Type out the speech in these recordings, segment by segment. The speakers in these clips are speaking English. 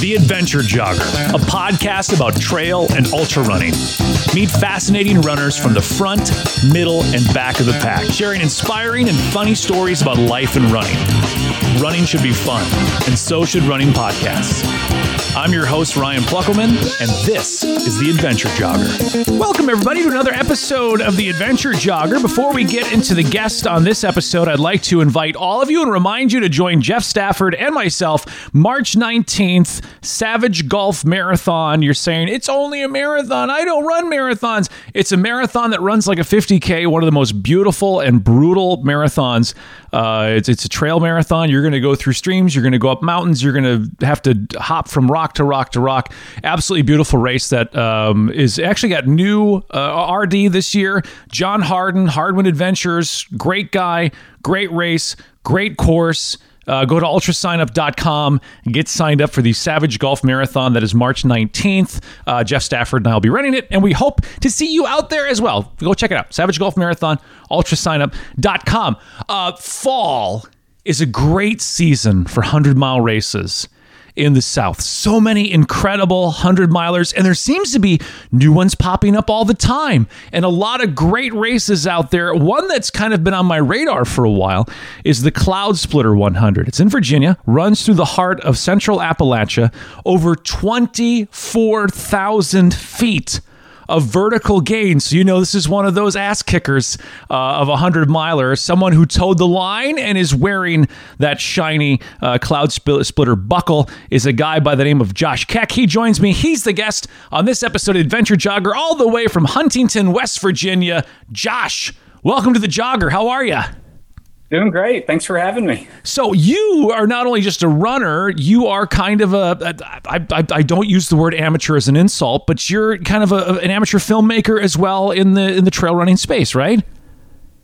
The Adventure Jogger, a podcast about trail and ultra running. Meet fascinating runners from the front, middle, and back of the pack, sharing inspiring and funny stories about life and running. Running should be fun, and so should running podcasts. I'm your host, Ryan Pluckelman, and this is The Adventure Jogger. Welcome, everybody, to another episode of The Adventure Jogger. Before we get into the guest on this episode, I'd like to invite all of you and remind you to join Jeff Stafford and myself March 19th, Savage Gulf Marathon. You're saying, it's only a marathon. I don't run marathons. It's a marathon that runs like a 50K, one of the most beautiful and brutal marathons. Uh, it's, it's a trail marathon. You're going to go through streams, you're going to go up mountains, you're going to have to hop from rock to rock to rock. Absolutely beautiful race that um, is actually got new uh, RD this year. John Harden, Hardwind Adventures, great guy, great race, great course. Uh, go to ultrasignup.com and get signed up for the Savage Gulf Marathon that is March 19th. Uh, Jeff Stafford and I will be running it, and we hope to see you out there as well. Go check it out. Savage Gulf Marathon, ultrasignup.com. Uh, fall is a great season for 100 mile races in the South. So many incredible 100 milers, and there seems to be new ones popping up all the time, and a lot of great races out there. One that's kind of been on my radar for a while is the Cloudsplitter 100. It's in Virginia, runs through the heart of central Appalachia, over 24,000 feet of vertical gain. So you know this is one of those ass kickers uh, of a hundred miler. Someone who towed the line and is wearing that shiny uh, Cloudsplitter buckle is a guy by the name of Josh Keck. He joins me. He's the guest on this episode of Adventure Jogger, all the way from Huntington, West Virginia. Josh, welcome to the Jogger. How are you? Doing great. Thanks for having me. So you are not only just a runner, you are kind of a. I, I, I don't use the word amateur as an insult, but you're kind of a, an amateur filmmaker as well in the in the trail running space, right?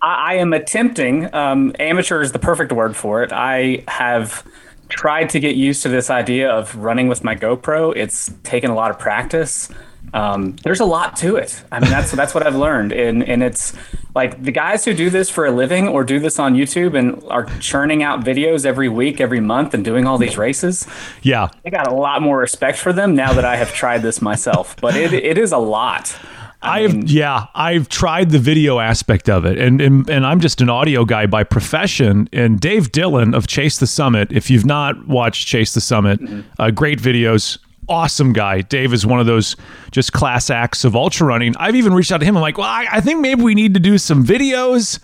I, I am attempting. Um, amateur is the perfect word for it. I have tried to get used to this idea of running with my GoPro. It's taken a lot of practice um, there's a lot to it. I mean, that's that's what I've learned, and and it's like the guys who do this for a living or do this on YouTube and are churning out videos every week, every month, and doing all these races. Yeah, I got a lot more respect for them now that I have tried this myself. But it it is a lot. I have yeah, I've tried the video aspect of it, and, and and I'm just an audio guy by profession. And Dave Dillon of Chase the Summit, if you've not watched Chase the Summit, mm-hmm. uh, great videos, awesome guy. Dave is one of those just class acts of ultra running. I've even reached out to him. I'm like, well, I, I think maybe we need to do some videos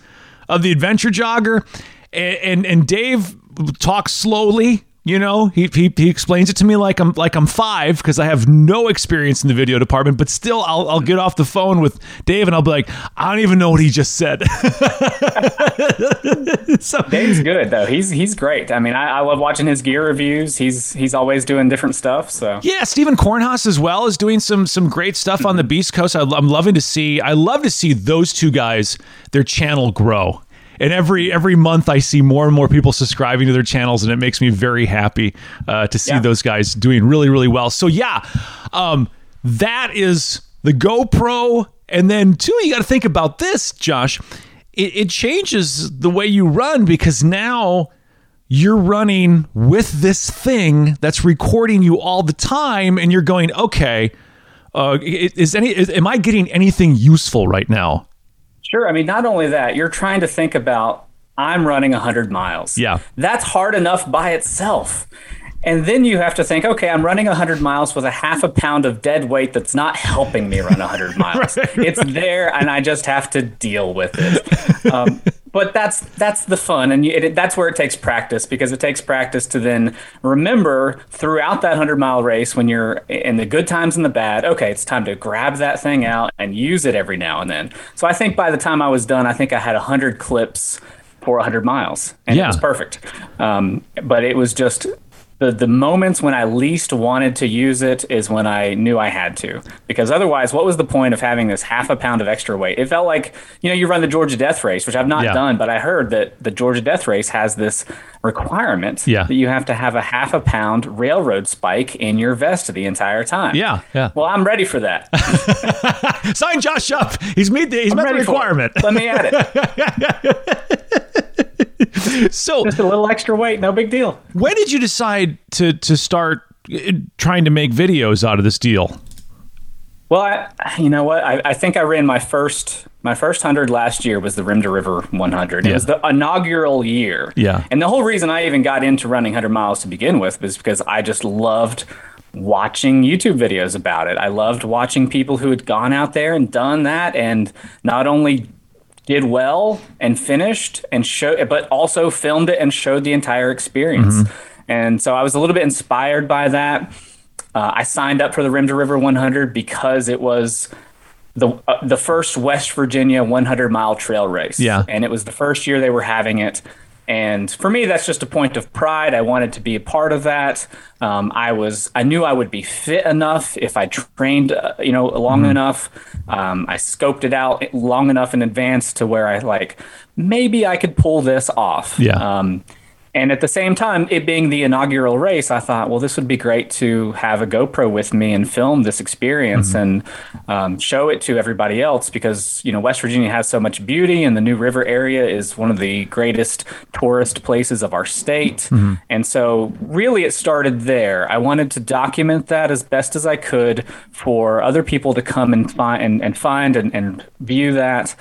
of the adventure jogger. And, and, and Dave talks slowly you know, he, he, he explains it to me like I'm like I'm five because I have no experience in the video department. But still, I'll I'll get off the phone with Dave and I'll be like, I don't even know what he just said. so, Dave's good though. He's he's great. I mean, I, I love watching his gear reviews. He's he's always doing different stuff. So yeah, Stephen Cornhaus as well is doing some some great stuff on the Beast Coast. I, I'm loving to see. I love to see those two guys their channel grow and every every month I see more and more people subscribing to their channels, and it makes me very happy uh, to see yeah. those guys doing really really well. So yeah, um, that is the GoPro, and then too you got to think about this, Josh. It, it changes the way you run because now you're running with this thing that's recording you all the time, and you're going, okay. Uh, is any is, am I getting anything useful right now? Sure. I mean, not only that, you're trying to think about I'm running 100 miles. Yeah. That's hard enough by itself. And then you have to think, okay, I'm running 100 miles with a half a pound of dead weight that's not helping me run 100 miles. right, it's right. there, and I just have to deal with it. Um, but that's that's the fun, and you, it, that's where it takes practice because it takes practice to then remember throughout that 100 mile race when you're in the good times and the bad. Okay, it's time to grab that thing out and use it every now and then. So I think by the time I was done, I think I had 100 clips for 100 miles, and yeah. it was perfect. Um, but it was just the the moments when I least wanted to use it is when I knew I had to. Because otherwise, what was the point of having this half a pound of extra weight? It felt like you know you run the Georgia Death Race, which I've not Yeah. done, but I heard that the Georgia Death Race has this requirement Yeah. that you have to have a half a pound railroad spike in your vest the entire time. Yeah, yeah. Well, I'm ready for that. Sign Josh up. He's met the, he's met the requirement. Let me add it. So Just a little extra weight, no big deal. when did you decide to to start uh, trying to make videos out of this deal? Well, I, you know what? I, I think I ran my first my first hundred last year was the Rim to River 100. It was the inaugural year. Yeah. And the whole reason I even got into running 100 miles to begin with was because I just loved watching YouTube videos about it. I loved watching people who had gone out there and done that and not only did well and finished and show but also filmed it and showed the entire experience. And so I was a little bit inspired by that. Uh, I signed up for the Rim to River 100 because it was the uh, the first West Virginia 100 mile trail race. Yeah. and it was the first year they were having it. And for me, that's just a point of pride. I wanted to be a part of that. Um, I was, I knew I would be fit enough if I trained, uh, you know, long enough. Um, I scoped it out long enough in advance to where I like maybe I could pull this off. Yeah. Um, and at the same time, it being the inaugural race, I thought, well, this would be great to have a GoPro with me and film this experience and um, show it to everybody else because, you know, West Virginia has so much beauty and the New River area is one of the greatest tourist places of our state. And so, really, it started there. I wanted to document that as best as I could for other people to come and find and, and find and, and view that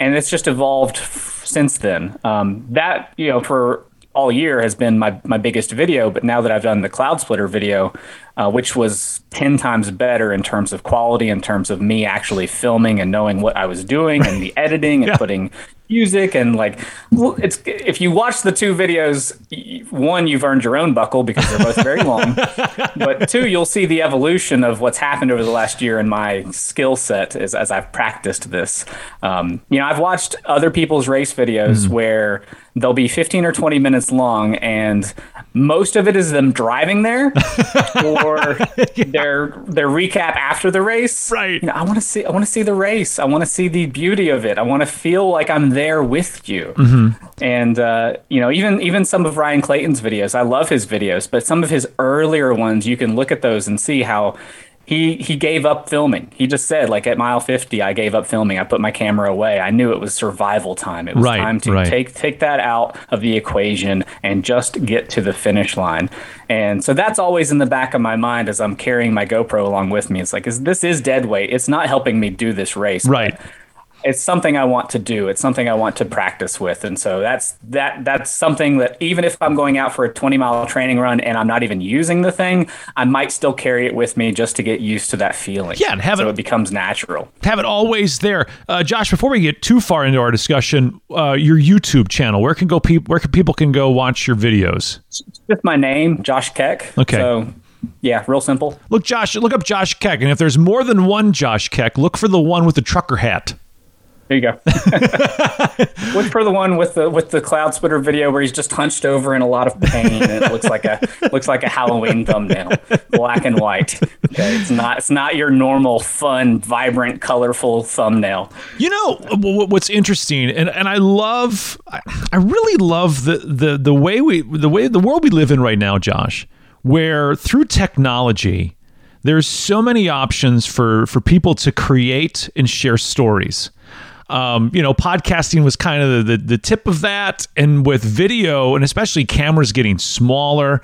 and it's just evolved f- since then. Um, that you know, for all year has been my my biggest video, but now that I've done the Cloudsplitter video, uh, which was ten times better in terms of quality, in terms of me actually filming and knowing what I was doing, and the editing and Yeah. putting music and like it's if you watch the two videos one you've earned your own buckle because they're both very long but two you'll see the evolution of what's happened over the last year in my skill set as, as i've practiced this um, you know i've watched other people's race videos where they'll be 15 or 20 minutes long and most of it is them driving there or their their recap after the race Right. you know, I want to see. I want to see the race. I want to see the beauty of it. I want to feel like I'm there with you. And uh, you know, even even some of Ryan Clayton's videos. I love his videos, but some of his earlier ones, you can look at those and see how he he gave up filming. He just said, like at mile 50, I gave up filming. I put my camera away. I knew it was survival time. It was Right, time to right. take take that out of the equation and just get to the finish line. And so that's always in the back of my mind as I'm carrying my GoPro along with me. It's like, is this is dead weight. It's not helping me do this race. Right. but It's something I want to do. It's something I want to practice with. And so that's that that's something that even if I'm going out for a 20 mile training run and I'm not even using the thing, I might still carry it with me just to get used to that feeling. Yeah, and have so it- it becomes natural. Have it always there, uh, Josh. Before we get too far into our discussion, uh, your YouTube channel, where can go people? Where can people can go watch your videos? Just my name, Josh Keck. Okay. So yeah, real simple. Look, Josh. Look up Josh Keck, and if there's more than one Josh Keck, look for the one with the trucker hat. There you go. Look for the one with the with the Cloudsplitter video where he's just hunched over in a lot of pain and it looks like a looks like a Halloween thumbnail, black and white. Okay, it's not it's not your normal fun, vibrant, colorful thumbnail. You know what's interesting, and, and I love, I I really love the, the the way we the way the world we live in right now, Josh, where through technology, there's so many options for for people to create and share stories. Um, you know, podcasting was kind of the, the the tip of that, and with video and especially cameras getting smaller.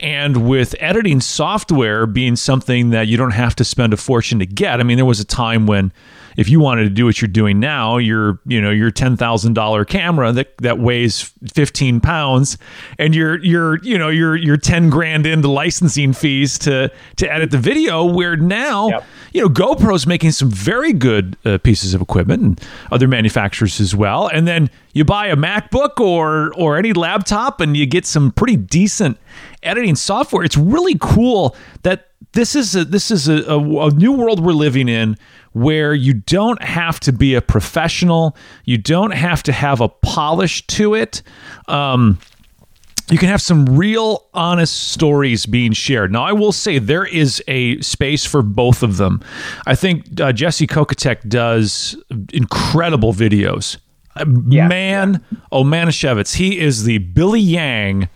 And with editing software being something that you don't have to spend a fortune to get, I mean, there was a time when if you wanted to do what you're doing now, your you know your ten thousand dollar camera that that weighs fifteen pounds, and you're you're you know you're you're ten grand into licensing fees to to edit the video. Where now Yep. you know GoPro's making some very good uh, pieces of equipment, and other manufacturers as well. And then you buy a MacBook or or any laptop, and you get some pretty decent editing software. It's really cool that this is a, this is a, a, a new world we're living in where you don't have to be a professional, you don't have to have a polish to it. Um, you can have some real honest stories being shared. Now, I will say there is a space for both of them. I think uh, Jesse Kokatek does incredible videos. Uh, Yeah, man, oh Manischewitz, he is the Billy Yang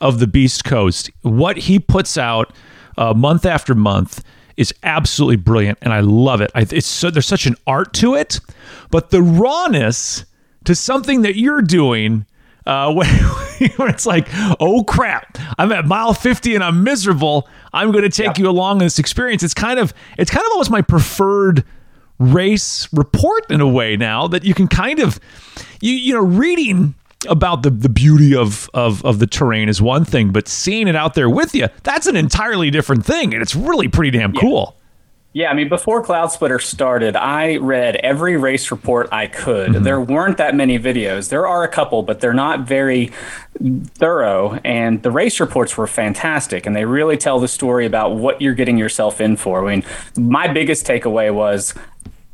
of the Beast Coast. What he puts out uh, month after month is absolutely brilliant, and I love it. I, it's so there's such an art to it, but the rawness to something that you're doing uh, when, when it's like, oh crap, I'm at mile 50 and I'm miserable. I'm going to take you along in this experience. It's kind of, it's kind of almost my preferred race report in a way now that you can kind of, you you know, reading about the, the beauty of, of of the terrain is one thing, but seeing it out there with you, that's an entirely different thing, and it's really pretty damn cool. Yeah, I mean, before Cloudsplitter started, I read every race report I could. Mm-hmm. There weren't that many videos. There are a couple, but they're not very thorough. And the race reports were fantastic, and they really tell the story about what you're getting yourself in for. I mean, my biggest takeaway was.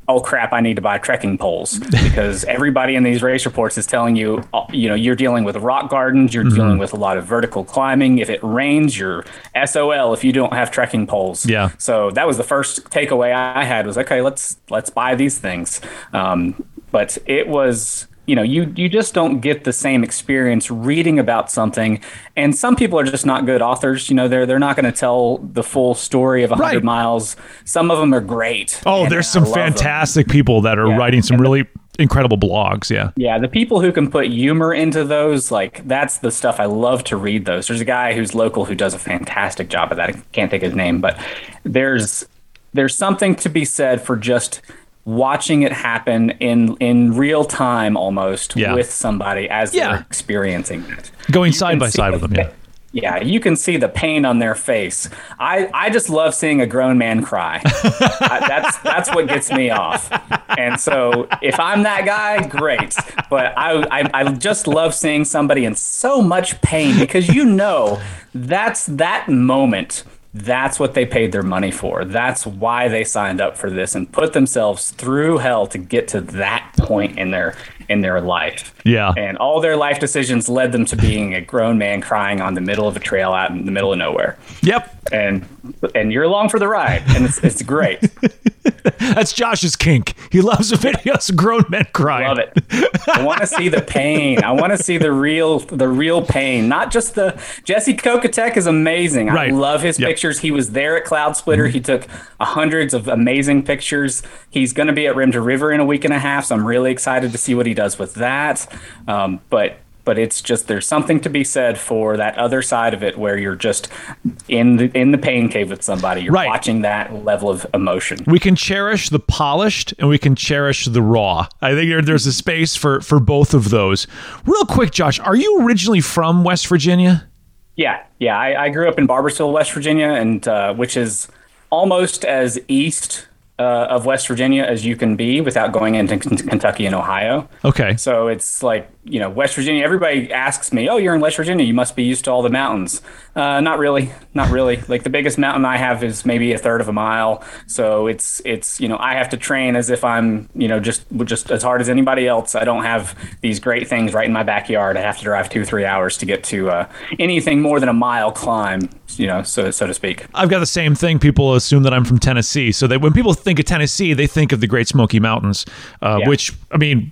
Oh crap! I need to buy trekking poles because everybody in these race reports is telling you, uh, you know, you're dealing with rock gardens, you're Mm-hmm. dealing with a lot of vertical climbing. If it rains, you're SOL if you don't have trekking poles. Yeah. So that was the first takeaway I had was okay, let's let's buy these things. Um, but it was you know you you just don't get the same experience reading about something and some people are just not good authors you know they're they're not going to tell the full story of 100 Right. miles some of them are great Oh, there's some love them. fantastic people that are Yeah. writing some really incredible blogs. Yeah. Yeah, the people who can put humor into those, like that's the stuff I love to read those. There's a guy who's local who does a fantastic job of that. I can't think of his name, but there's there's something to be said for just watching it happen in in real time almost Yeah. with somebody as Yeah. they're experiencing it. Going You side by side with them. Yeah. Yeah, you can see the pain on their face. I, I just love seeing a grown man cry. I, that's that's what gets me off. And so if I'm that guy, great. But I, I I just love seeing somebody in so much pain because you know that's that moment. That's what they paid their money for. That's why they signed up for this and put themselves through hell to get to that point in their in their life. Yeah. And all their life decisions led them to being a grown man crying on the middle of a trail out in the middle of nowhere. Yep. And and you're along for the ride, and it's it's great. That's Josh's kink. He loves the videos of grown men crying. Love it. I want to see the pain. I want to see the real the real pain, not just the Jesse Kokatek is amazing. Right. I love his Yep. pictures. He was there at Cloudsplitter. He took uh, hundreds of amazing pictures. He's going to be at Rim to River in a week and a half, so I'm really excited to see what he does with that. Um, but but it's just there's something to be said for that other side of it where you're just in the in the pain cave with somebody. You're Right. watching that level of emotion. We can cherish the polished and we can cherish the raw. I think there, there's a space for for both of those. Real quick, Josh, are you originally from West Virginia? Yeah, yeah. I, I grew up in Barboursville, West Virginia, and uh, which is almost as east uh, of West Virginia as you can be without going into K- Kentucky and Ohio. Okay. So it's like you know West Virginia. Everybody asks me, "Oh, you're in West Virginia. You must be used to all the mountains." Uh, not really, not really. Like the biggest mountain I have is maybe a third of a mile. So it's it's you know I have to train as if I'm you know just just as hard as anybody else. I don't have these great things right in my backyard. I have to drive two three hours to get to uh, anything more than a mile climb. You know, so so to speak. I've got the same thing. People assume that I'm from Tennessee, so that when people think of Tennessee, they think of the Great Smoky Mountains, uh, Yeah. which I mean,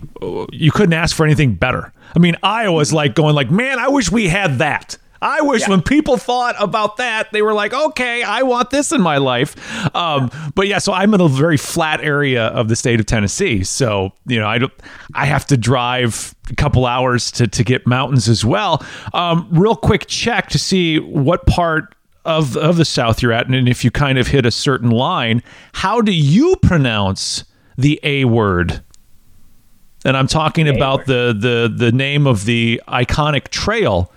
you couldn't ask for anything better. I mean, Iowa's like going like, man, I wish we had that. I wish Yeah. when people thought about that, they were like, okay, I want this in my life. Um, but yeah, so I'm in a very flat area of the state of Tennessee. So, you know, I don't, I have to drive a couple hours to, to get mountains as well. Um, real quick check to see what part of, of the South you're at. And if you kind of hit a certain line, how do you pronounce the A word? And I'm talking about the, the, the name of the iconic trail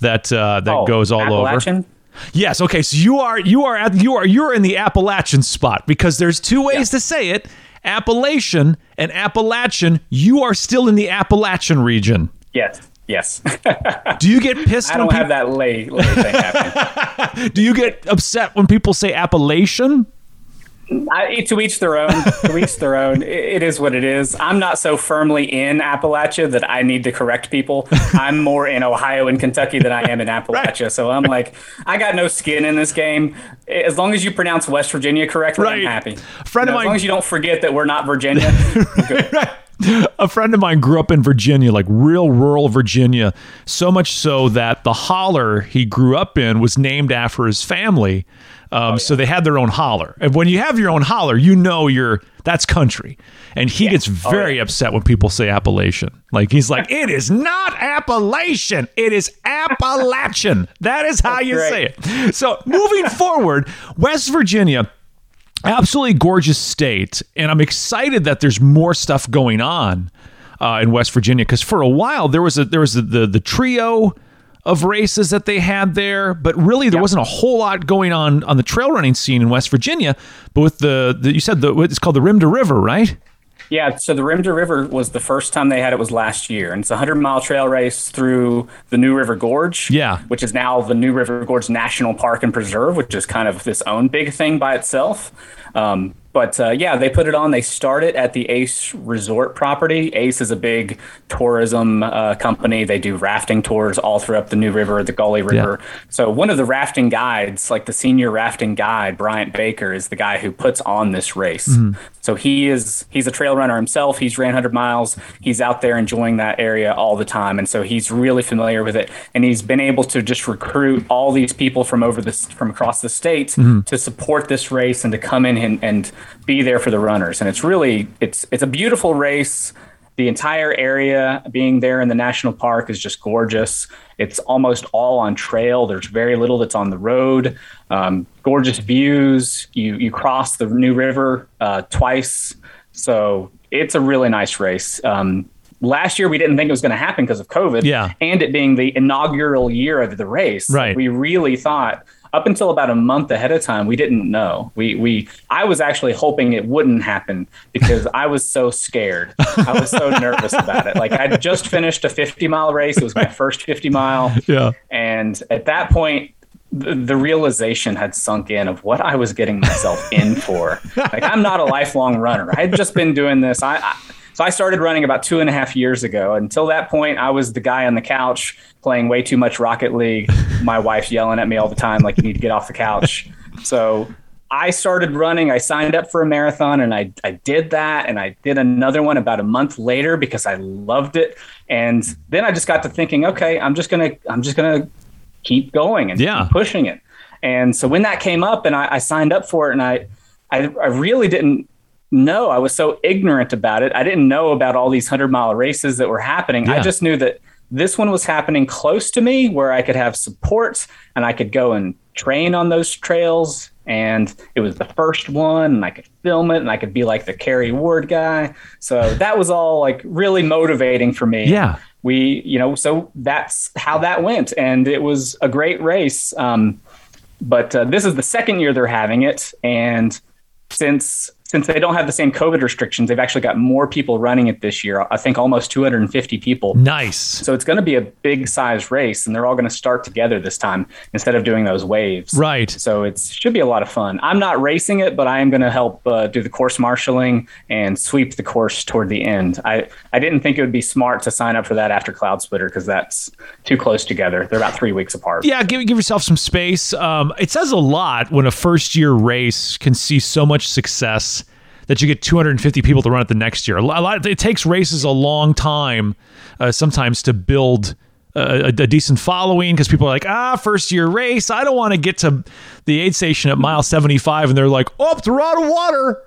that uh, that Oh, goes all over. Appalachian? Yes. Okay. So you are you are at you are you're in the Appalachian spot because there's two ways Yeah. to say it: Appalachian and Appalachian. You are still in the Appalachian region. Yes. Yes. Do you get pissed I don't have that lay, lay thing happening. Do you get upset when people say Appalachian? I, to each their own. to each their own. It, it is what it is. I'm not so firmly in Appalachia that I need to correct people. I'm more in Ohio and Kentucky than I am in Appalachia. right. So I'm like, I got no skin in this game. As long as you pronounce West Virginia correctly, right. I'm happy. A friend you know, of mine, as long as you don't forget that we're not Virginia. right a friend of mine grew up in Virginia, like real rural Virginia, so much so that the holler he grew up in was named after his family. Um, oh, yeah. So they had their own holler. And when you have your own holler, you know you're that's country. And he yeah. gets very oh, yeah. upset when people say Appalachian. Like he's like, it is not Appalachian. It is Appalachian. that is how that's you great. say it. So moving forward, West Virginia absolutely gorgeous state, and I'm excited that there's more stuff going on uh, in West Virginia because for a while there was a there was a, the the trio of races that they had there, but really there yeah. wasn't a whole lot going on on the trail running scene in West Virginia. But with the, the you said the it's called the Rim to River, right? Yeah, so the Rim to River was the first time they had it was last year, and it's a hundred mile trail race through the New River Gorge. Yeah, which is now the New River Gorge National Park and Preserve, which is kind of this own big thing by itself. Um, but uh, yeah, they put it on. They start it at the Ace Resort property. Ace is a big tourism uh, company. They do rafting tours all throughout the New River, the Gauley River. Yeah. So one of the rafting guides, like the senior rafting guide, Bryant Baker, is the guy who puts on this race. Mm-hmm. So he is he's a trail runner himself. He's ran 100 miles. He's out there enjoying that area all the time, and so he's really familiar with it. And he's been able to just recruit all these people from over this from across the state mm-hmm. to support this race and to come in and, and be there for the runners. And it's really it's it's a beautiful race. The entire area being there in the national park is just gorgeous. It's almost all on trail. There's very little that's on the road. Um, gorgeous views. You you cross the New River uh, twice, so it's a really nice race. Um, last year we didn't think it was going to happen because of COVID. Yeah. And it being the inaugural year of the race. Right. We really thought up until about a month ahead of time, we didn't know. We we I was actually hoping it wouldn't happen because I was so scared. I was so nervous about it. Like I just finished a 50 mile race. It was my first 50 mile. Yeah. And at that point, the, the realization had sunk in of what I was getting myself in for. Like I'm not a lifelong runner. I had just been doing this. I, I so I started running about two and a half years ago. Until that point, I was the guy on the couch playing way too much Rocket League. My wife's yelling at me all the time, like, you need to get off the couch. So I started running. I signed up for a marathon and I, I did that. And I did another one about a month later because I loved it. And then I just got to thinking, okay, I'm just going to, I'm just going to keep going and yeah. pushing it. And so when that came up and I, I signed up for it and I, I, I really didn't know. I was so ignorant about it. I didn't know about all these 100 mile races that were happening. Yeah. I just knew that this one was happening close to me where I could have support and I could go and train on those trails. And it was the first one, and I could film it, and I could be like the Kerry Ward guy. So that was all like really motivating for me. Yeah. We, you know, so that's how that went. And it was a great race. Um, but uh, this is the second year they're having it. And since since they don't have the same COVID restrictions, they've actually got more people running it this year. I think almost 250 people. Nice. So it's going to be a big size race, and they're all going to start together this time instead of doing those waves. Right. So it should be a lot of fun. I'm not racing it, but I am going to help uh, do the course marshaling and sweep the course toward the end. I, I didn't think it would be smart to sign up for that after Cloudsplitter because that's too close together. They're about three weeks apart. Yeah, give, give yourself some space. Um, it says a lot when a first year race can see so much success that you get 250 people to run it the next year. A lot. It takes races a long time uh, sometimes to build. A, a, decent following because people are like, ah, first year race. I don't want to get to the aid station at mile 75 and they're like, oh, we're out of water.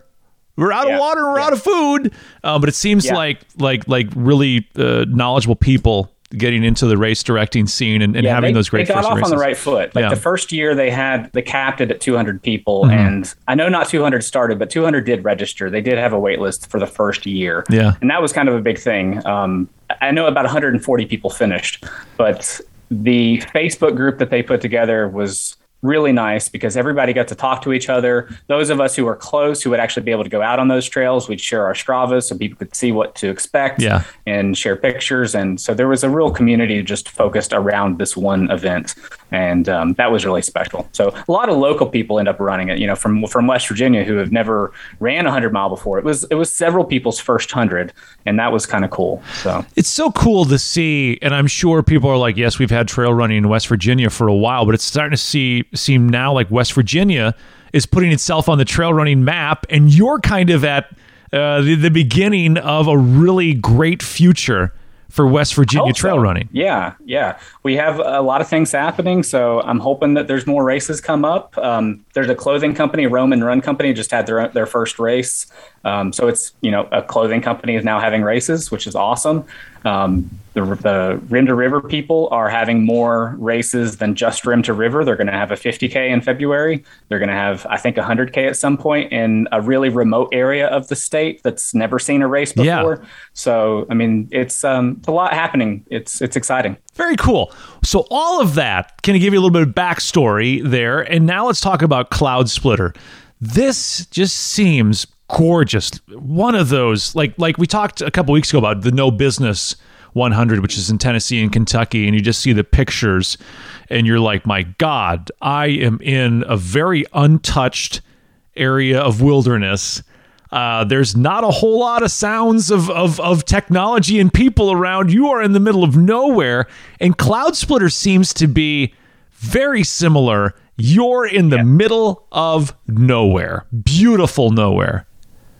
We're out yeah, of water. We're yeah. out of food. Um, but it seems yeah. like like like really uh, knowledgeable people getting into the race directing scene and, and yeah, having they, those great. They got off races. on the right foot. Like yeah. the first year, they had they capped it at 200 people, mm-hmm. and I know not 200 started, but 200 did register. They did have a wait list for the first year. Yeah, and that was kind of a big thing. Um, I know about 140 people finished, but the Facebook group that they put together was really nice because everybody got to talk to each other. Those of us who were close, who would actually be able to go out on those trails, we'd share our Strava so people could see what to expect yeah. and share pictures. And so there was a real community just focused around this one event. And um, that was really special. So a lot of local people end up running it. You know, from from West Virginia who have never ran a hundred mile before. It was it was several people's first hundred, and that was kind of cool. So it's so cool to see, and I'm sure people are like, yes, we've had trail running in West Virginia for a while, but it's starting to see seem now like West Virginia is putting itself on the trail running map, and you're kind of at uh, the, the beginning of a really great future for West Virginia trail so. running. Yeah, yeah. We have a lot of things happening, so I'm hoping that there's more races come up. Um, there's a clothing company, Roman Run Company, just had their their first race. Um, so it's you know a clothing company is now having races, which is awesome. Um, the, the Rim to River people are having more races than just Rim to River. They're going to have a 50K in February. They're going to have, I think, 100K at some point in a really remote area of the state that's never seen a race before. Yeah. So, I mean, it's, um, it's a lot happening. It's, it's exciting. Very cool. So, all of that, can give you a little bit of backstory there? And now let's talk about Cloudsplitter. This just seems gorgeous. One of those, like like we talked a couple weeks ago about the No Business 100, which is in Tennessee and Kentucky, and you just see the pictures, and you're like, my God, I am in a very untouched area of wilderness. Uh, there's not a whole lot of sounds of, of, of technology and people around. You are in the middle of nowhere, and Cloudsplitter seems to be very similar. You're in the yeah. middle of nowhere, beautiful nowhere.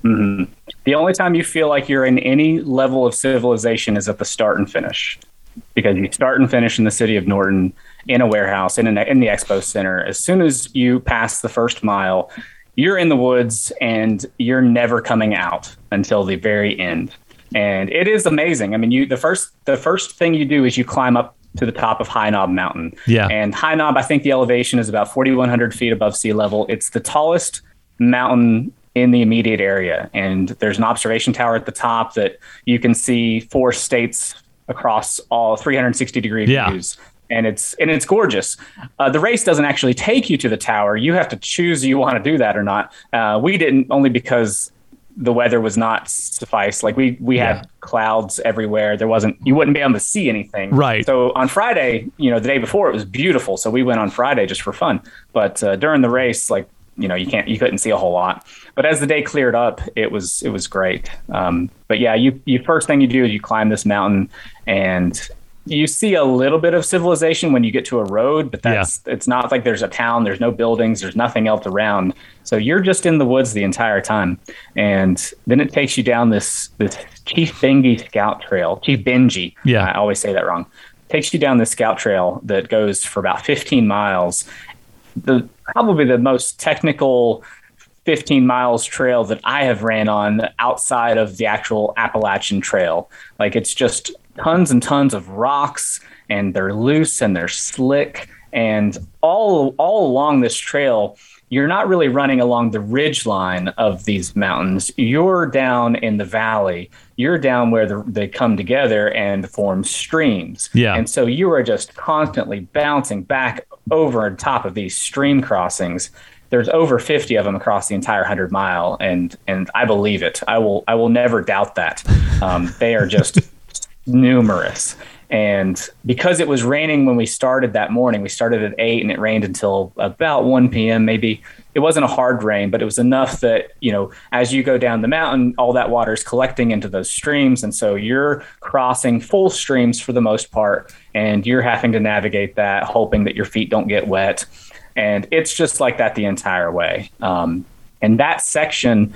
Mm-hmm. The only time you feel like you're in any level of civilization is at the start and finish, because you start and finish in the city of Norton in a warehouse in, a, in the expo center. As soon as you pass the first mile, you're in the woods and you're never coming out until the very end. And it is amazing. I mean, you the first the first thing you do is you climb up to the top of High Knob Mountain. Yeah. And High Knob, I think the elevation is about 4,100 feet above sea level. It's the tallest mountain in the immediate area. And there's an observation tower at the top that you can see four states across all 360 degree yeah. views. And it's and it's gorgeous. Uh, the race doesn't actually take you to the tower. You have to choose you want to do that or not. Uh, we didn't only because the weather was not suffice. Like we we yeah. had clouds everywhere. There wasn't you wouldn't be able to see anything. Right. So on Friday, you know, the day before it was beautiful. So we went on Friday just for fun. But uh, during the race, like you know you can't you couldn't see a whole lot. But as the day cleared up it was it was great. Um, but yeah you you first thing you do is you climb this mountain and you see a little bit of civilization when you get to a road but that's yeah. it's not like there's a town there's no buildings there's nothing else around. So you're just in the woods the entire time. And then it takes you down this this chief bengi scout trail chief benji yeah. I always say that wrong. Takes you down this scout trail that goes for about 15 miles the probably the most technical 15 miles trail that I have ran on outside of the actual Appalachian Trail. Like it's just tons and tons of rocks and they're loose and they're slick and all all along this trail you're not really running along the ridge line of these mountains. You're down in the valley. You're down where the, they come together and form streams. Yeah. And so you are just constantly bouncing back over and top of these stream crossings. There's over 50 of them across the entire 100 mile, and and I believe it. I will I will never doubt that. Um, they are just numerous. And because it was raining when we started that morning, we started at eight and it rained until about 1 p.m. Maybe it wasn't a hard rain, but it was enough that, you know, as you go down the mountain, all that water is collecting into those streams. And so you're crossing full streams for the most part, and you're having to navigate that, hoping that your feet don't get wet. And it's just like that the entire way. Um, and that section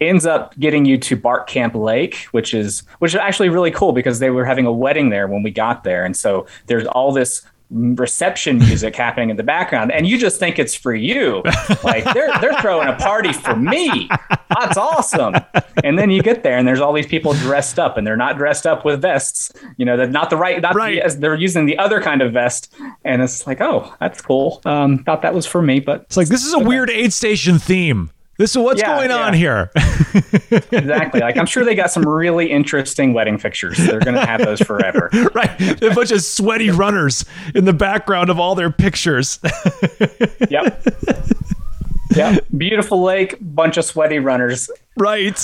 ends up getting you to Bark Camp Lake, which is which is actually really cool because they were having a wedding there when we got there, and so there's all this reception music happening in the background. And you just think it's for you. Like they're they're throwing a party for me. That's awesome. And then you get there and there's all these people dressed up and they're not dressed up with vests. You know they're not the right not right. The, they're using the other kind of vest. And it's like oh that's cool. Um thought that was for me but it's like this is a okay. weird aid station theme this is what's yeah, going yeah. on here. exactly. Like I'm sure they got some really interesting wedding pictures. They're going to have those forever. right. A bunch of sweaty runners in the background of all their pictures. yep. yeah, beautiful lake, bunch of sweaty runners. Right.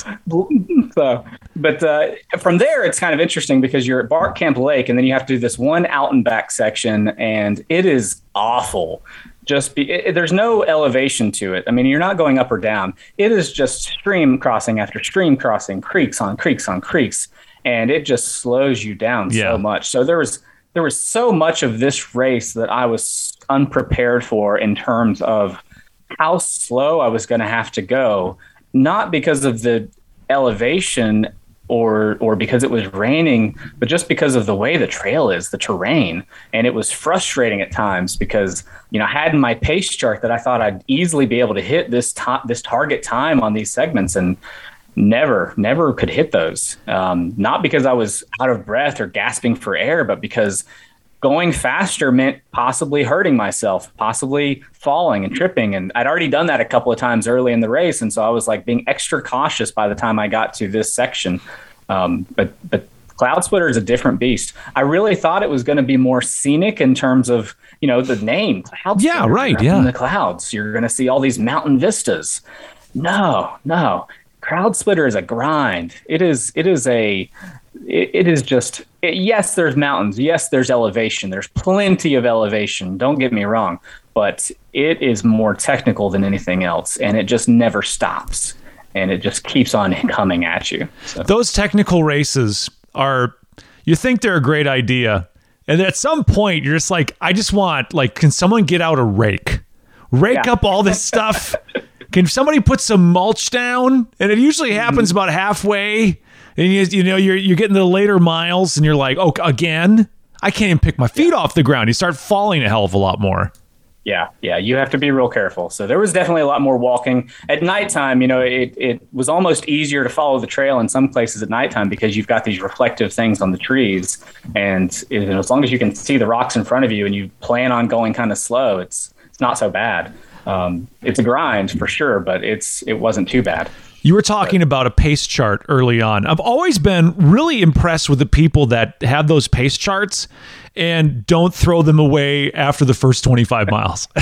So, but uh, from there, it's kind of interesting because you're at Bark Camp Lake, and then you have to do this one out and back section, and it is awful. Just be, it, there's no elevation to it. I mean, you're not going up or down. It is just stream crossing after stream crossing, creeks on creeks on creeks, and it just slows you down Yeah. so much. So there was there was so much of this race that I was unprepared for in terms of how slow I was going to have to go, not because of the elevation or or because it was raining, but just because of the way the trail is, the terrain, and it was frustrating at times because you know I had in my pace chart that I thought I'd easily be able to hit this top this target time on these segments and never never could hit those. Um, not because i was out of breath or gasping for air but because going faster meant possibly hurting myself possibly falling and tripping and i'd already done that a couple of times early in the race and so i was like being extra cautious by the time i got to this section um, but but Cloudsplitter is a different beast i really thought it was going to be more scenic in terms of you know the name cloud Yeah, Splitter, right, yeah. in the clouds you're going to see all these mountain vistas no, no. Cloudsplitter is a grind. It is. It is a. It, it is just. It, yes, there's mountains. Yes, there's elevation. There's plenty of elevation. Don't get me wrong, but it is more technical than anything else, and it just never stops, and it just keeps on coming at you. So, Those technical races are, you think they're a great idea. And at some point, you're just like, I just want, like, can someone get out a rake? Rake Yeah. up all this stuff? can somebody put some mulch down? And it usually happens mm-hmm. about halfway. And you, you know, you're, you're getting the later miles and you're like, oh, again? I can't even pick my feet off the ground. You start falling a hell of a lot more. Yeah, yeah, you have to be real careful. So there was definitely a lot more walking at nighttime. You know, it it was almost easier to follow the trail in some places at nighttime because you've got these reflective things on the trees, and you know, as long as you can see the rocks in front of you and you plan on going kind of slow, it's it's not so bad. Um, it's a grind for sure, but it's it wasn't too bad. You were talking about a pace chart early on. I've always been really impressed with the people that have those pace charts and don't throw them away after the first 25 miles.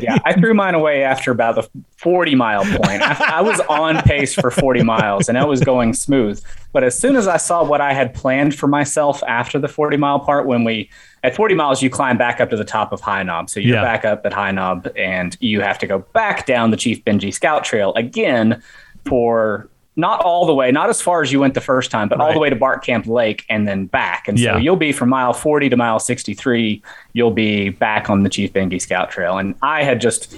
yeah, I threw mine away after about the 40 mile point. I, I was on pace for 40 miles and I was going smooth. But as soon as I saw what I had planned for myself after the 40 mile part, when we at 40 miles, you climb back up to the top of High Knob. So you're Yeah. back up at High Knob and you have to go back down the Chief Benji Scout Trail again for not all the way, not as far as you went the first time, but all the way to Bark Camp Lake and then back. And Yeah. so you'll be from mile 40 to mile 63, you'll be back on the Chief Benji Scout Trail. And I had just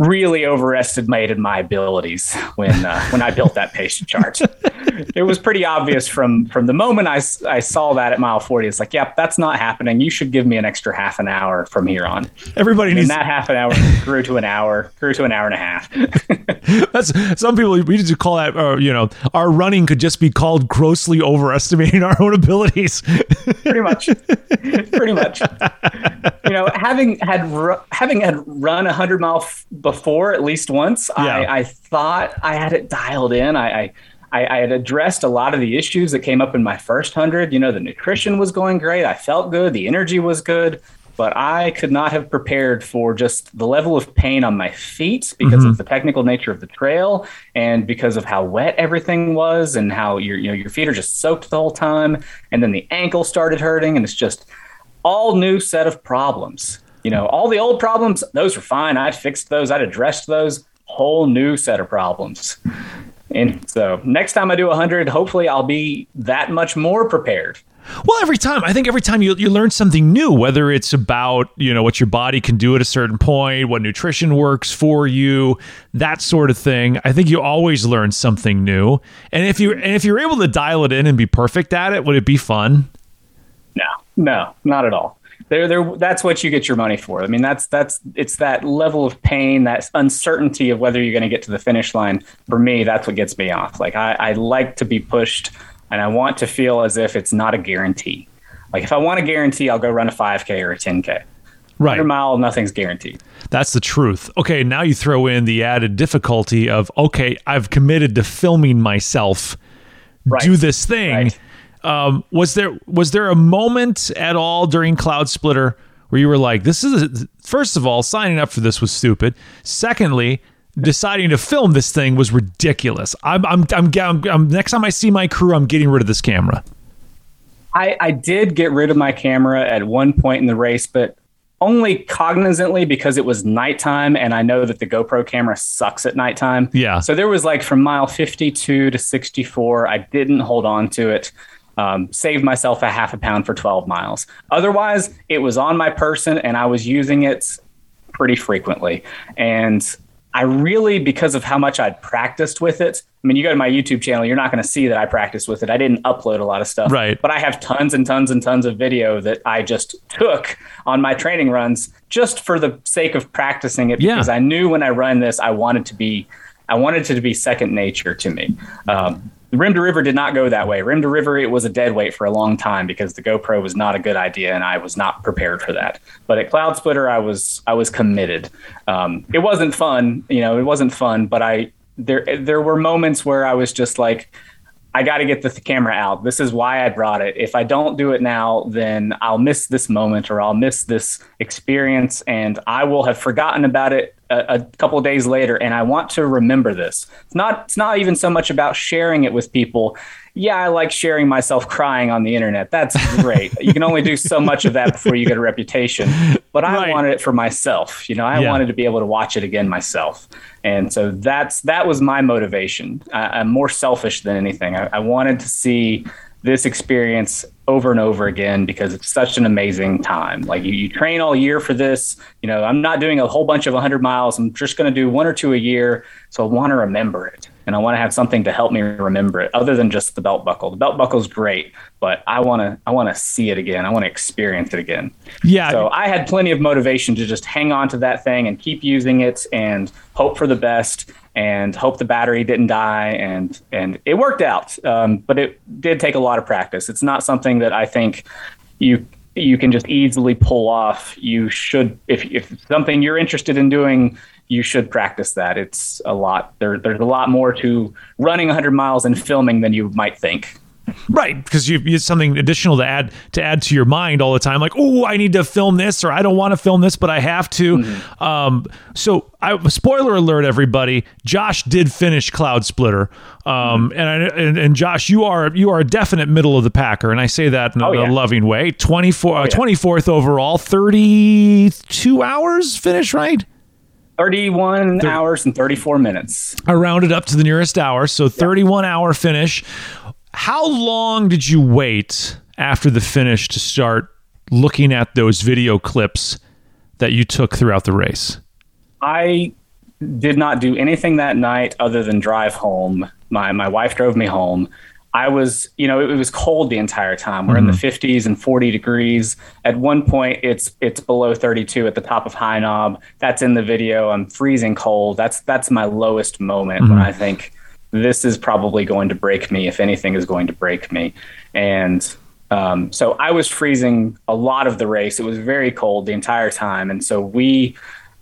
really overestimated my abilities when uh, when I built that pace chart. it was pretty obvious from from the moment I, I saw that at mile 40. It's like, yep, that's not happening. You should give me an extra half an hour from here on. Everybody And needs that half an hour grew to an hour, grew to an hour and a half. that's some people we need to call that uh, you know, our running could just be called grossly overestimating our own abilities. pretty much pretty much you know having had having had run a hundred mile f- before at least once Yeah. I, I thought i had it dialed in I, I I, I had addressed a lot of the issues that came up in my first hundred. You know, the nutrition was going great. I felt good. The energy was good. But I could not have prepared for just the level of pain on my feet because mm-hmm. of the technical nature of the trail and because of how wet everything was and how your you know your feet are just soaked the whole time. And then the ankle started hurting, and it's just all new set of problems. You know, all the old problems, those were fine. I'd fixed those, I'd addressed those. Whole new set of problems. And so next time I do 100, hopefully I'll be that much more prepared. Well, every time I think every time you you learn something new, whether it's about you know what your body can do at a certain point, what nutrition works for you, that sort of thing. I think you always learn something new, and if you and if you're able to dial it in and be perfect at it, would it be fun? No, no, not at all. There, there. That's what you get your money for. I mean, that's that's it's that level of pain, that uncertainty of whether you're going to get to the finish line. For me, that's what gets me off. Like I, I like to be pushed, and I want to feel as if it's not a guarantee. Like if I want a guarantee, I'll go run a 5K or a 10K. Right. 100 mile, nothing's guaranteed. That's the truth. Okay, now you throw in the added difficulty of okay, I've committed to filming myself Right. do this thing. Right. Um, was there was there a moment at all during Cloudsplitter where you were like, "This is a, first of all, signing up for this was stupid. Secondly." Deciding to film this thing was ridiculous. I'm, I'm, I'm, I'm, I'm next time I see my crew, I'm getting rid of this camera. I, I did get rid of my camera at one point in the race, but only cognizantly because it was nighttime and I know that the GoPro camera sucks at nighttime. Yeah. So there was like from mile 52 to 64, I didn't hold on to it. Um, saved myself a half a pound for 12 miles. Otherwise, it was on my person and I was using it pretty frequently. And I really, because of how much I'd practiced with it, I mean, you go to my YouTube channel, you're not going to see that I practiced with it. I didn't upload a lot of stuff. Right. But I have tons and tons and tons of video that I just took on my training runs just for the sake of practicing it Yeah. because I knew when I run this, I wanted to be, I wanted it to be second nature to me. Um, Rim to River did not go that way. Rim to River, it was a dead weight for a long time because the GoPro was not a good idea, and I was not prepared for that. But at Cloudsplitter, I was I was committed. Um, it wasn't fun, you know, it wasn't fun, but I there there were moments where I was just like, I got to get the th- camera out. This is why I brought it. If I don't do it now, then I'll miss this moment or I'll miss this experience and I will have forgotten about it a, a couple of days later. And I want to remember this. It's not, it's not even so much about sharing it with people. Yeah, I like sharing myself crying on the internet. That's great. you can only do so much of that before you get a reputation. But I Right. wanted it for myself. You know, I Yeah. wanted to be able to watch it again myself. And so that's that was my motivation. I, I'm more selfish than anything. I, I wanted to see this experience over and over again because it's such an amazing time. Like you, you train all year for this. You know, I'm not doing a whole bunch of 100 miles. I'm just going to do one or two a year. So I want to remember it. And I want to have something to help me remember it other than just the belt buckle. The belt buckle is great, but I want to I want to see it again. I want to experience it again. Yeah. So I had plenty of motivation to just hang on to that thing and keep using it and hope for the best and hope the battery didn't die and and it worked out. Um, but it did take a lot of practice. It's not something that I think you you can just easily pull off. You should if if something you're interested in doing. You should practice that. It's a lot. There, there's a lot more to running 100 miles and filming than you might think. Right, because you you have something additional to add to add to your mind all the time. Like, oh, I need to film this, or I don't want to film this, but I have to. Um, so, I, spoiler alert, everybody. Josh did finish Cloudsplitter, um, and, I, and and Josh, you are you are a definite middle of the packer, and I say that in a, Oh, yeah. a loving way. Twenty four, yeah. twenty fourth overall, thirty two hours finish, right? 31 hours and 34 minutes. I rounded up to the nearest hour, so 31 hour finish. How long did you wait after the finish to start looking at those video clips that you took throughout the race? I did not do anything that night other than drive home. My my wife drove me home. I was, you know, it, was cold the entire time. We're in the mm-hmm. 50s and 40 degrees. At one point, it's it's below 32 at the top of High Knob. That's in the video. I'm freezing cold. That's that's my lowest moment when mm-hmm. I think this is probably going to break me. If anything is going to break me, and um, so I was freezing a lot of the race. It was very cold the entire time, and so we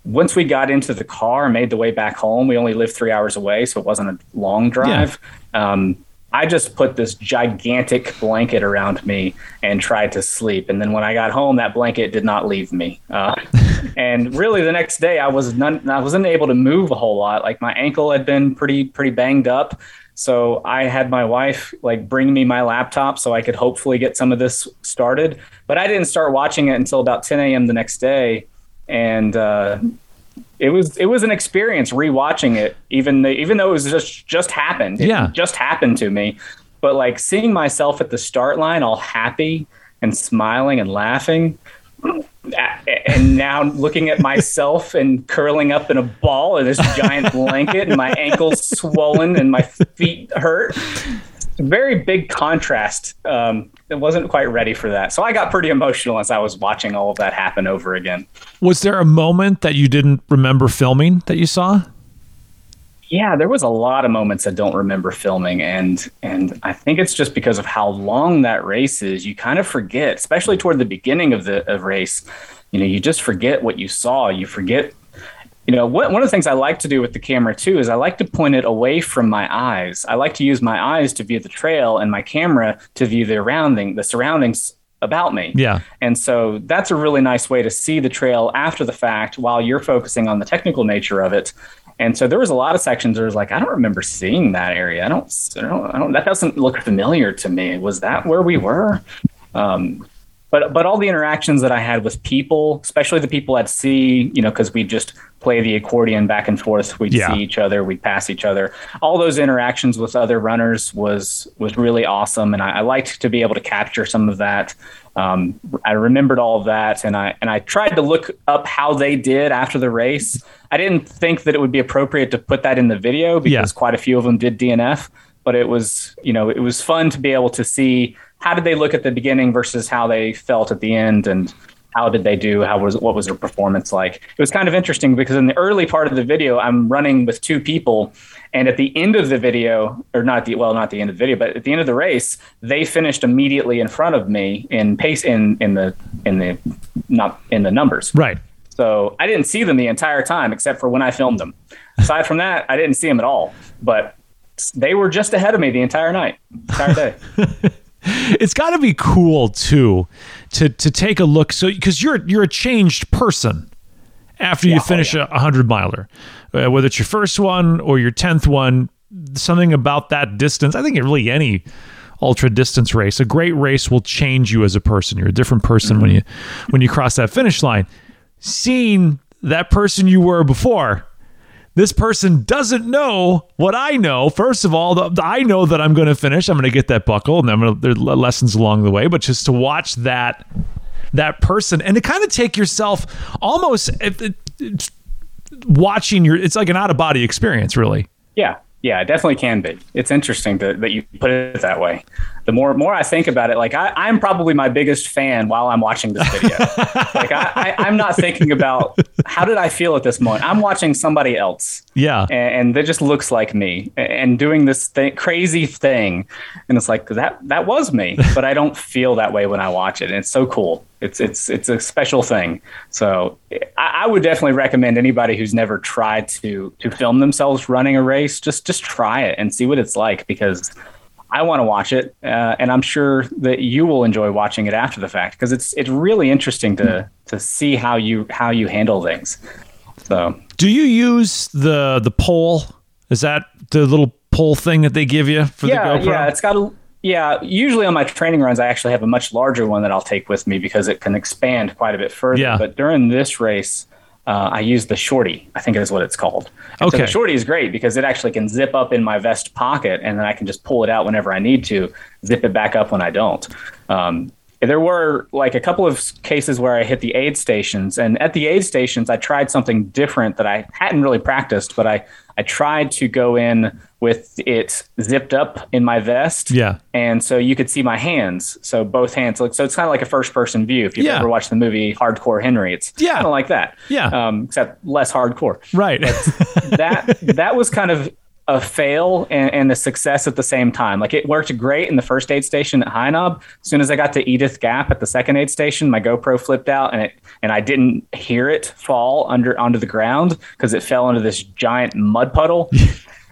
once we got into the car and made the way back home, we only lived three hours away, so it wasn't a long drive. Um, I just put this gigantic blanket around me and tried to sleep. And then when I got home, that blanket did not leave me. Uh, and really, the next day, I was none, I wasn't able to move a whole lot. Like my ankle had been pretty pretty banged up. So I had my wife like bring me my laptop so I could hopefully get some of this started. But I didn't start watching it until about 10 a.m. the next day, and uh, it was it was an experience rewatching it. Even the, even though it was just just happened, it Yeah. just happened to me. But like seeing myself at the start line, all happy and smiling and laughing, and now looking at myself and curling up in a ball in this giant blanket and my ankles swollen and my feet hurt. Very big contrast. Um, I wasn't quite ready for that. So I got pretty emotional as I was watching all of that happen over again. Was there a moment that you didn't remember filming that you saw? Yeah, there was a lot of moments I don't remember filming, and and I think it's just because of how long that race is. You kind of forget, especially toward the beginning of the of race. You know, you just forget what you saw. You forget. You know, what, one of the things I like to do with the camera too is I like to point it away from my eyes. I like to use my eyes to view the trail and my camera to view the surrounding the surroundings about me. Yeah. And so that's a really nice way to see the trail after the fact while you're focusing on the technical nature of it. And so there was a lot of sections where it was like, I don't remember seeing that area. I don't, I don't, I don't that doesn't look familiar to me. Was that where we were? Um, but but all the interactions that I had with people, especially the people at sea, you know, because we just play the accordion back and forth. We'd Yeah. see each other, we'd pass each other. All those interactions with other runners was was really awesome, and I, I liked to be able to capture some of that. Um, I remembered all of that, and I and I tried to look up how they did after the race. I didn't think that it would be appropriate to put that in the video because Yeah. quite a few of them did DNF, but it was you know it was fun to be able to see how did they look at the beginning versus how they felt at the end and how did they do how was what was their performance like it was kind of interesting because in the early part of the video i'm running with two people and at the end of the video or not the well not the end of the video but at the end of the race they finished immediately in front of me in pace in in the in the not in the numbers Right. so I didn't see them the entire time except for when I filmed them. Aside from that, I didn't see them at all. But they were just ahead of me the entire night, entire day. It's got to be cool too to to take a look so cuz you're you're a changed person after you Yeah, oh, finish yeah. a 100 miler. Uh, whether it's your first one or your 10th one, something about that distance, I think really any ultra distance race, a great race will change you as a person. You're a different person when you when you cross that finish line. Seeing that person you were before this person doesn't know what I know. First of all, the, the- I know that I'm going to finish. I'm going to get that buckle, and I'm going to, there are lessons along the way. But just to watch that that person and to kind of take yourself almost it, it, watching your. It's like an out of body experience, really. Yeah, yeah, it definitely can be. It's interesting to, that you put it that way. The more more I think about it, like I, I'm probably my biggest fan while I'm watching this video. like I, I, I'm not thinking about how did I feel at this moment. I'm watching somebody else. Yeah. and, and that just looks like me and doing this thing, crazy thing. And it's like that that was me but i don't feel that way when i watch it. And it's so cool. It's it's it's a special thing. So I, I would definitely recommend anybody who's never tried to to film themselves running a race just just try it and see what it's like because I want to watch it, uh, and I'm sure that you will enjoy watching it after the fact because it's it's really interesting to to see how you how you handle things. So Do you use the the pole? Is that the little pole thing that they give you for yeah, the GoPro? yeah, it's got a yeah. Usually on my training runs, I actually have a much larger one that I'll take with me because it can expand quite a bit further. Yeah. But during this race, uh, I use the shorty. I think is what it's called. And So Okay. the shorty is great because it actually can zip up in my vest pocket, and then I can just pull it out whenever I need to, zip it back up when I don't. Um, there were like a couple of cases where I hit the aid stations, and at the aid stations, I tried something different that I hadn't really practiced, but I I tried to go in with it zipped up in my vest. Yeah. And so you could see my hands. So both hands. look. so it's kind of like a first person view. If you've Yeah. ever watched the movie Hardcore Henry, it's Yeah. kind of like that. Yeah. Um, except less hardcore. Right. That that was kind of a fail and, and a success at the same time. Like it worked great in the first aid station at High Knob. As soon as I got to Edith Gap at the second aid station, my GoPro flipped out and it and I didn't hear it fall under onto the ground because it fell into this giant mud puddle.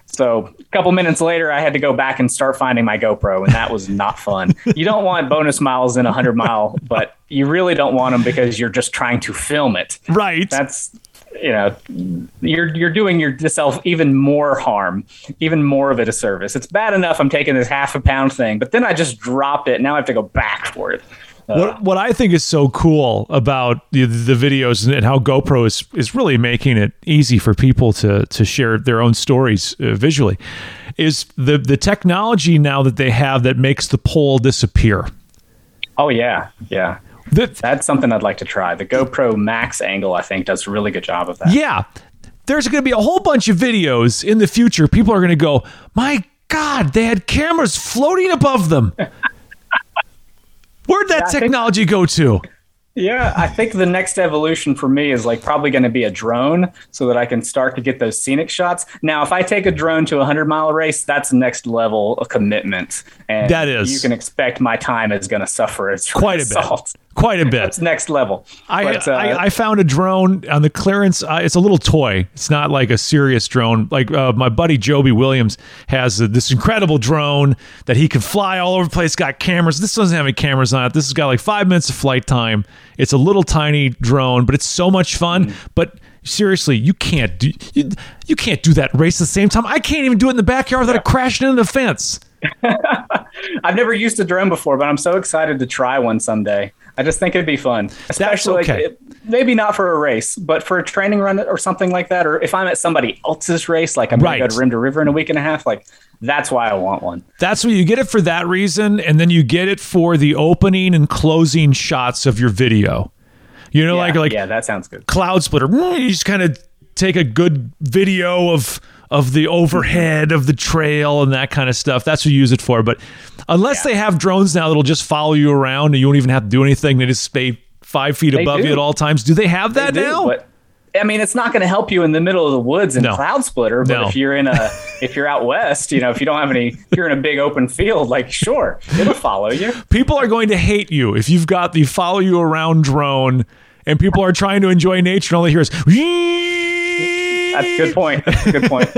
So a couple minutes later, I had to go back and start finding my GoPro, and that was not fun. You don't want bonus miles in a hundred mile, but you really don't want them because you're just trying to film it. right. That's you know, you're you're doing yourself even more harm, even more of a disservice. It's bad enough I'm taking this half a pound thing, but then I just dropped it. Now I have to go back for it. What, what I think is so cool about the, the videos and how GoPro is, is really making it easy for people to, to share their own stories uh, visually is the, the technology now that they have that makes the pole disappear. Oh yeah, yeah. That, That's something I'd like to try. The GoPro Max angle, I think, does a really good job of that. yeah, there's going to be a whole bunch of videos in the future. People are going to go, my God, they had cameras floating above them. Where'd that think- technology go to? Yeah, I think the next evolution for me is like probably going to be a drone so that I can start to get those scenic shots. Now, if I take a drone to a 100 mile race, that's next level of commitment. And That is. You can expect my time is going to suffer as Quite a bit. Quite a bit. That's next level. I, But, uh, I I found a drone on the clearance. Uh, it's a little toy. It's not like a serious drone. Like uh, my buddy Joby Williams has this incredible drone that he can fly all over the place. Got cameras. This doesn't have any cameras on it. This has got like five minutes of flight time. It's a little tiny drone, but it's so much fun. Mm. But seriously, you can't do you, you can't do that race at the same time. I can't even do it in the backyard without it crashing into the fence. I've never used a drone before, but I'm so excited to try one someday. I just think it'd be fun, especially okay. like, maybe not for a race, but for a training run or something like that. Or if I'm at somebody else's race, like I'm Right. going to go to Rim to River in a week and a half, like that's why I want one. That's what you get it for that reason, and then you get it for the opening and closing shots of your video. You know, Yeah, like like yeah, that sounds good. Cloudsplitter. mm, You just kind of take a good video of of the overhead of the trail and that kind of stuff. That's what you use it for. But unless Yeah. they have drones now that'll just follow you around and you won't even have to do anything, they just stay five feet They above do. you at all times. Do they have that They do, now? but I mean, it's not going to help you in the middle of the woods in No. Cloudsplitter. But No. if you're in a, if you're out west, you know, if you don't have any, if you're in a big open field, like sure, it'll follow you. people are going to hate you if you've got the follow you around drone and people are trying to enjoy nature and all they hear is That's a good point. Good point.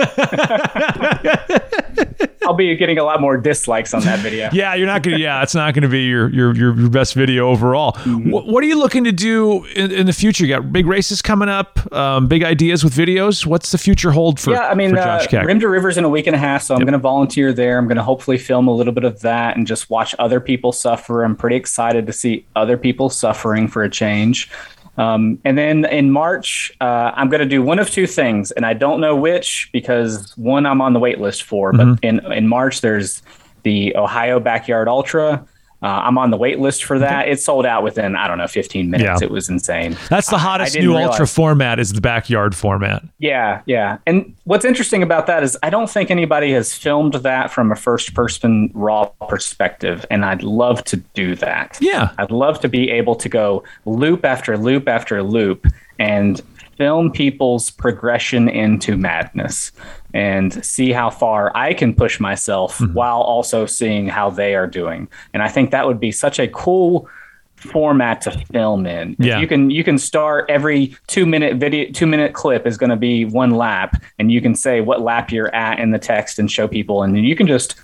I'll be getting a lot more dislikes on that video. Yeah, you're not gonna. Yeah, it's not gonna be your your your, your best video overall. Mm-hmm. What, what are you looking to do in, in the future? You got big races coming up, um, big ideas with videos. What's the future hold for? yeah, I mean, uh, Josh Keck? Rim to Rivers in a week and a half, so I'm going to volunteer there. I'm going to hopefully film a little bit of that and just watch other people suffer. I'm pretty excited to see other people suffering for a change. Um, and then in March, uh, I'm going to do one of two things, and I don't know which because one I'm on the wait list for. Mm-hmm. But in in March, there's the Ohio Backyard Ultra. Uh, I'm on the wait list for that. It sold out within I don't know 15 minutes. Yeah. It was insane. That's the I- I hottest new realize- ultra format is the backyard format. yeah, yeah. And what's interesting about that is I don't think anybody has filmed that from a first person raw perspective. And I'd love to do that. Yeah. I'd love to be able to go loop after loop after loop and film people's progression into madness and see how far I can push myself mm-hmm. while also seeing how they are doing. And I think that would be such a cool format to film in. Yeah. You can you can start every 2 minute video 2 minute clip is going to be one lap and you can say what lap you're at in the text and show people and you can just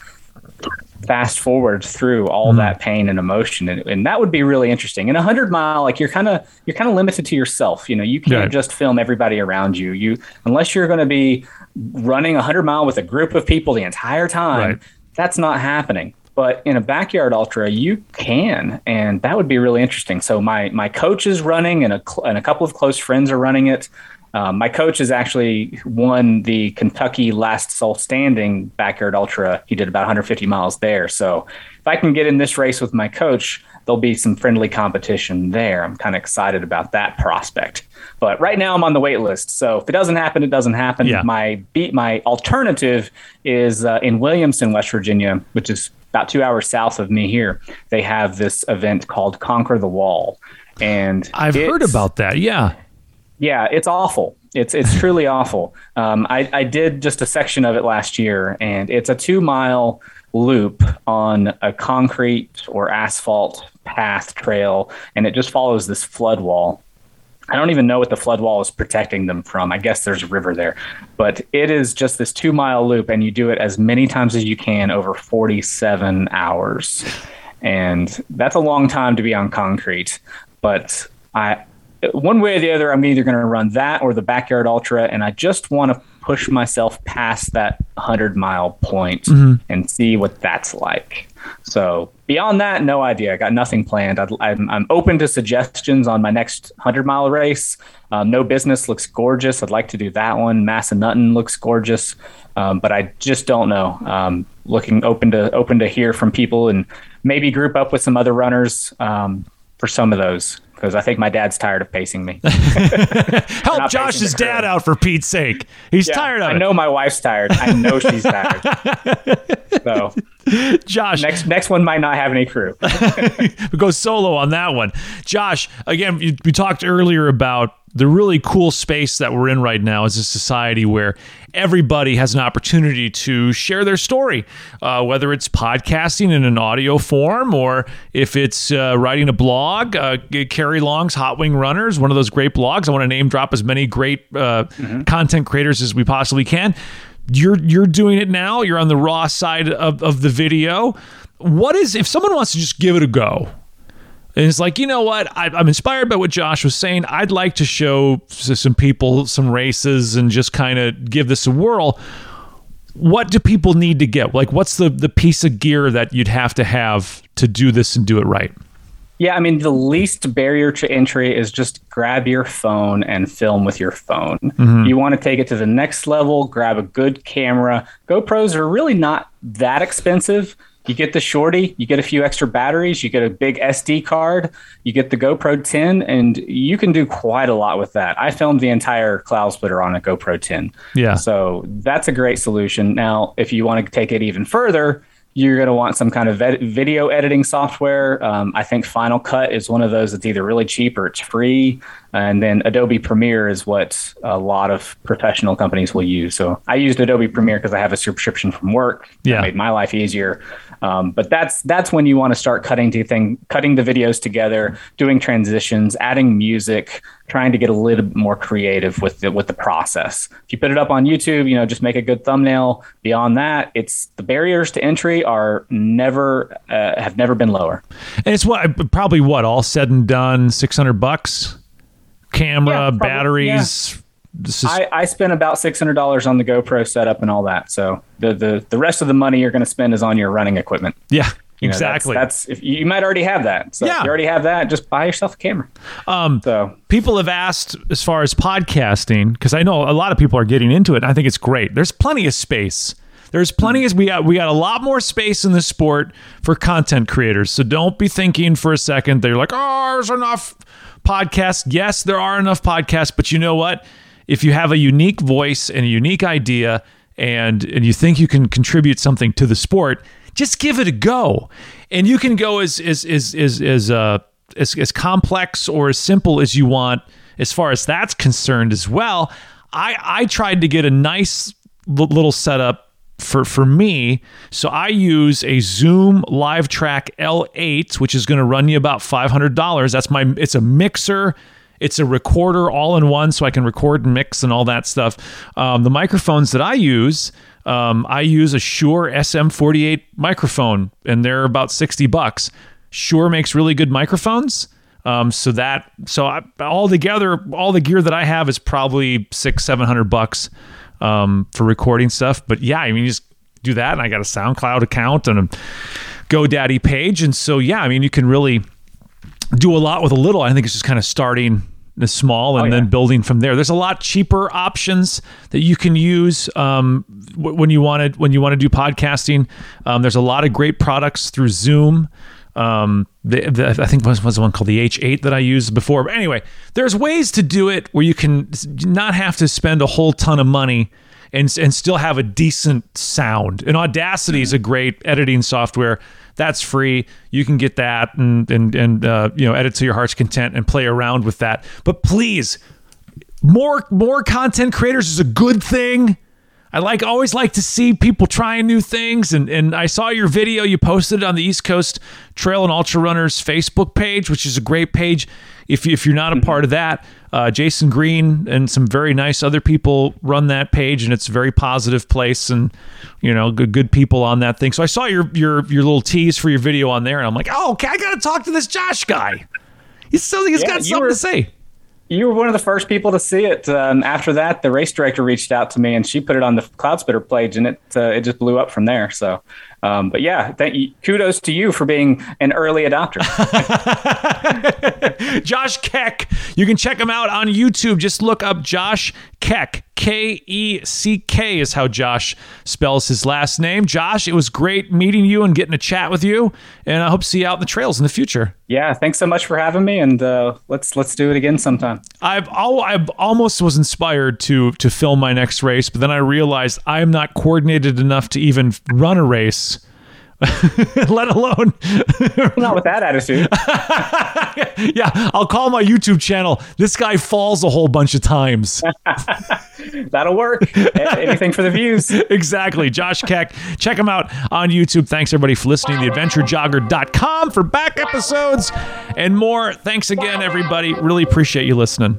fast forward through all Mm-hmm. that pain and emotion and, and that would be really interesting in a hundred mile like you're kind of you're kind of limited to yourself you know you can't Right. just film everybody around you you unless you're going to be running a hundred mile with a group of people the entire time Right. that's not happening but in a backyard ultra you can and that would be really interesting so my my coach is running and a, and a couple of close friends are running it um, my coach has actually won the Kentucky Last Soul Standing Backyard Ultra. He did about 150 miles there. So if I can get in this race with my coach, there'll be some friendly competition there. I'm kind of excited about that prospect. But right now I'm on the wait list. So if it doesn't happen, it doesn't happen. Yeah. My beat, my alternative is uh, in Williamson, West Virginia, which is about two hours south of me here. They have this event called Conquer the Wall. And I've heard about that. Yeah. Yeah, it's awful. It's it's truly awful. Um, I, I did just a section of it last year, and it's a two mile loop on a concrete or asphalt path trail, and it just follows this flood wall. I don't even know what the flood wall is protecting them from. I guess there's a river there, but it is just this two mile loop, and you do it as many times as you can over 47 hours. And that's a long time to be on concrete. But I, one way or the other, I'm either going to run that or the backyard ultra, and I just want to push myself past that 100 mile point and see what that's like. So beyond that, no idea. I got nothing planned. I'd, I'm, I'm open to suggestions on my next 100 mile race. Um, no business looks gorgeous. I'd like to do that one. Massanutten looks gorgeous, um, but I just don't know. Um, looking open to open to hear from people and maybe group up with some other runners um, for some of those because I think my dad's tired of pacing me. Help Josh's dad out for Pete's sake. He's Yeah, tired of I it. know my wife's tired. I know she's tired. so Josh, next next one might not have any crew. we go solo on that one. Josh, again, we talked earlier about the really cool space that we're in right now is a society where everybody has an opportunity to share their story, uh, whether it's podcasting in an audio form or if it's uh, writing a blog. Uh, Carrie Long's Hot Wing Runners, one of those great blogs. I want to name drop as many great mm-hmm. content creators as we possibly can. You're you're doing it now. You're on the raw side of, of the video. What is if someone wants to just give it a go? And it's like, you know what? I, am inspired by what Josh was saying. I'd like to show some people some races and just kind of give this a whirl. What do people need to get? Like, what's the, the piece of gear that you'd have to have to do this and do it right? Yeah, I mean, the least barrier to entry is just grab your phone and film with your phone. Mm-hmm. You want to take it to the next level, grab a good camera. GoPros are really not that expensive you get the shorty, you get a few extra batteries, you get a big SD card, you get the GoPro 10, and you can do quite a lot with that. I filmed the entire Cloudsplitter on a GoPro 10. Yeah. So that's a great solution. Now, if you want to take it even further, you're going to want some kind of video editing software. Um, I think Final Cut is one of those that's either really cheap or it's free. And then Adobe Premiere is what a lot of professional companies will use. So I used Adobe Premiere because I have a subscription from work. Yeah. It made my life easier. Um, but that's that's when you want to start cutting to thing, cutting the videos together, doing transitions, adding music, trying to get a little bit more creative with the with the process. If you put it up on YouTube, you know, just make a good thumbnail. Beyond that, it's the barriers to entry are never uh, have never been lower. And it's what probably what all said and done, six hundred bucks, camera, yeah, probably, batteries. Yeah is... I, I spent about six hundred dollars on the GoPro setup and all that. So the the the rest of the money you're going to spend is on your running equipment. Yeah. You know, exactly. That's, that's, if you might already have that. So yeah. if you already have that, just buy yourself a camera. Um, so people have asked as far as podcasting because I know a lot of people are getting into it. I think it's great. There's plenty of space. There's plenty of we got we got a lot more space in this sport for content creators. So don't be thinking for a second they're like, oh, there's enough podcasts. Yes, there are enough podcasts, but you know what? If you have a unique voice and a unique idea and and you think you can contribute something to the sport, just give it a go. And you can go as as as as as uh, as, as complex or as simple as you want as far as that's concerned as well. I I tried to get a nice little setup for for me. So I use a Zoom LiveTrak L8, which is going to run you about five hundred dollars. That's my. It's a mixer it's a recorder all in one, so I can record and mix and all that stuff. Um, the microphones that I use, um, I use a Shure SM48 microphone, and they're about 60 bucks. Shure makes really good microphones. Um, so that so I, all together, all the gear that I have is probably six, seven hundred bucks um, for recording stuff. But yeah, I mean, you just do that, and I got a SoundCloud account and a GoDaddy page, and so yeah, I mean, you can really do a lot with a little. I think it's just kind of starting small and oh, yeah. then building from there. There's a lot cheaper options that you can use um, when you want to when you want to do podcasting. Um, there's a lot of great products through Zoom. Um, the, the, I think was was one called the H8 that I used before. But anyway, there's ways to do it where you can not have to spend a whole ton of money and and still have a decent sound. And Audacity is a great editing software that's free. You can get that and and and uh, you know edit to your heart's content and play around with that. But please, more more content creators is a good thing. I like always like to see people trying new things and and I saw your video you posted it on the East Coast Trail and Ultra Runners Facebook page, which is a great page. If if you're not a mm-hmm. part of that, uh, Jason Green and some very nice other people run that page, and it's a very positive place, and you know, good good people on that thing. So I saw your your your little tease for your video on there, and I'm like, oh, okay, I got to talk to this Josh guy. He's still he's yeah, got something were, to say you were one of the first people to see it. Um, after that, the race director reached out to me and she put it on the Cloudsplitter page, and it uh, it just blew up from there. So, um, but yeah. Kudos to you for being an early adopter. Josh Keck, you can check him out on YouTube. Just look up Josh Keck. K E C K is how Josh spells his last name. Josh, it was great meeting you and getting a chat with you, and I hope to see you out in the trails in the future. Yeah, thanks so much for having me, and uh, let's let's do it again sometime. I've al- I've almost was inspired to to film my next race, but then I realized I'm not coordinated enough to even run a race let alone not with that attitude. yeah, I'll call my YouTube channel. This guy falls a whole bunch of times. That'll work. Anything for the views. exactly. Josh Keck. Check him out on YouTube. Thanks everybody for listening. TheAdventureJogger.com for back episodes and more. Thanks again, everybody. Really appreciate you listening.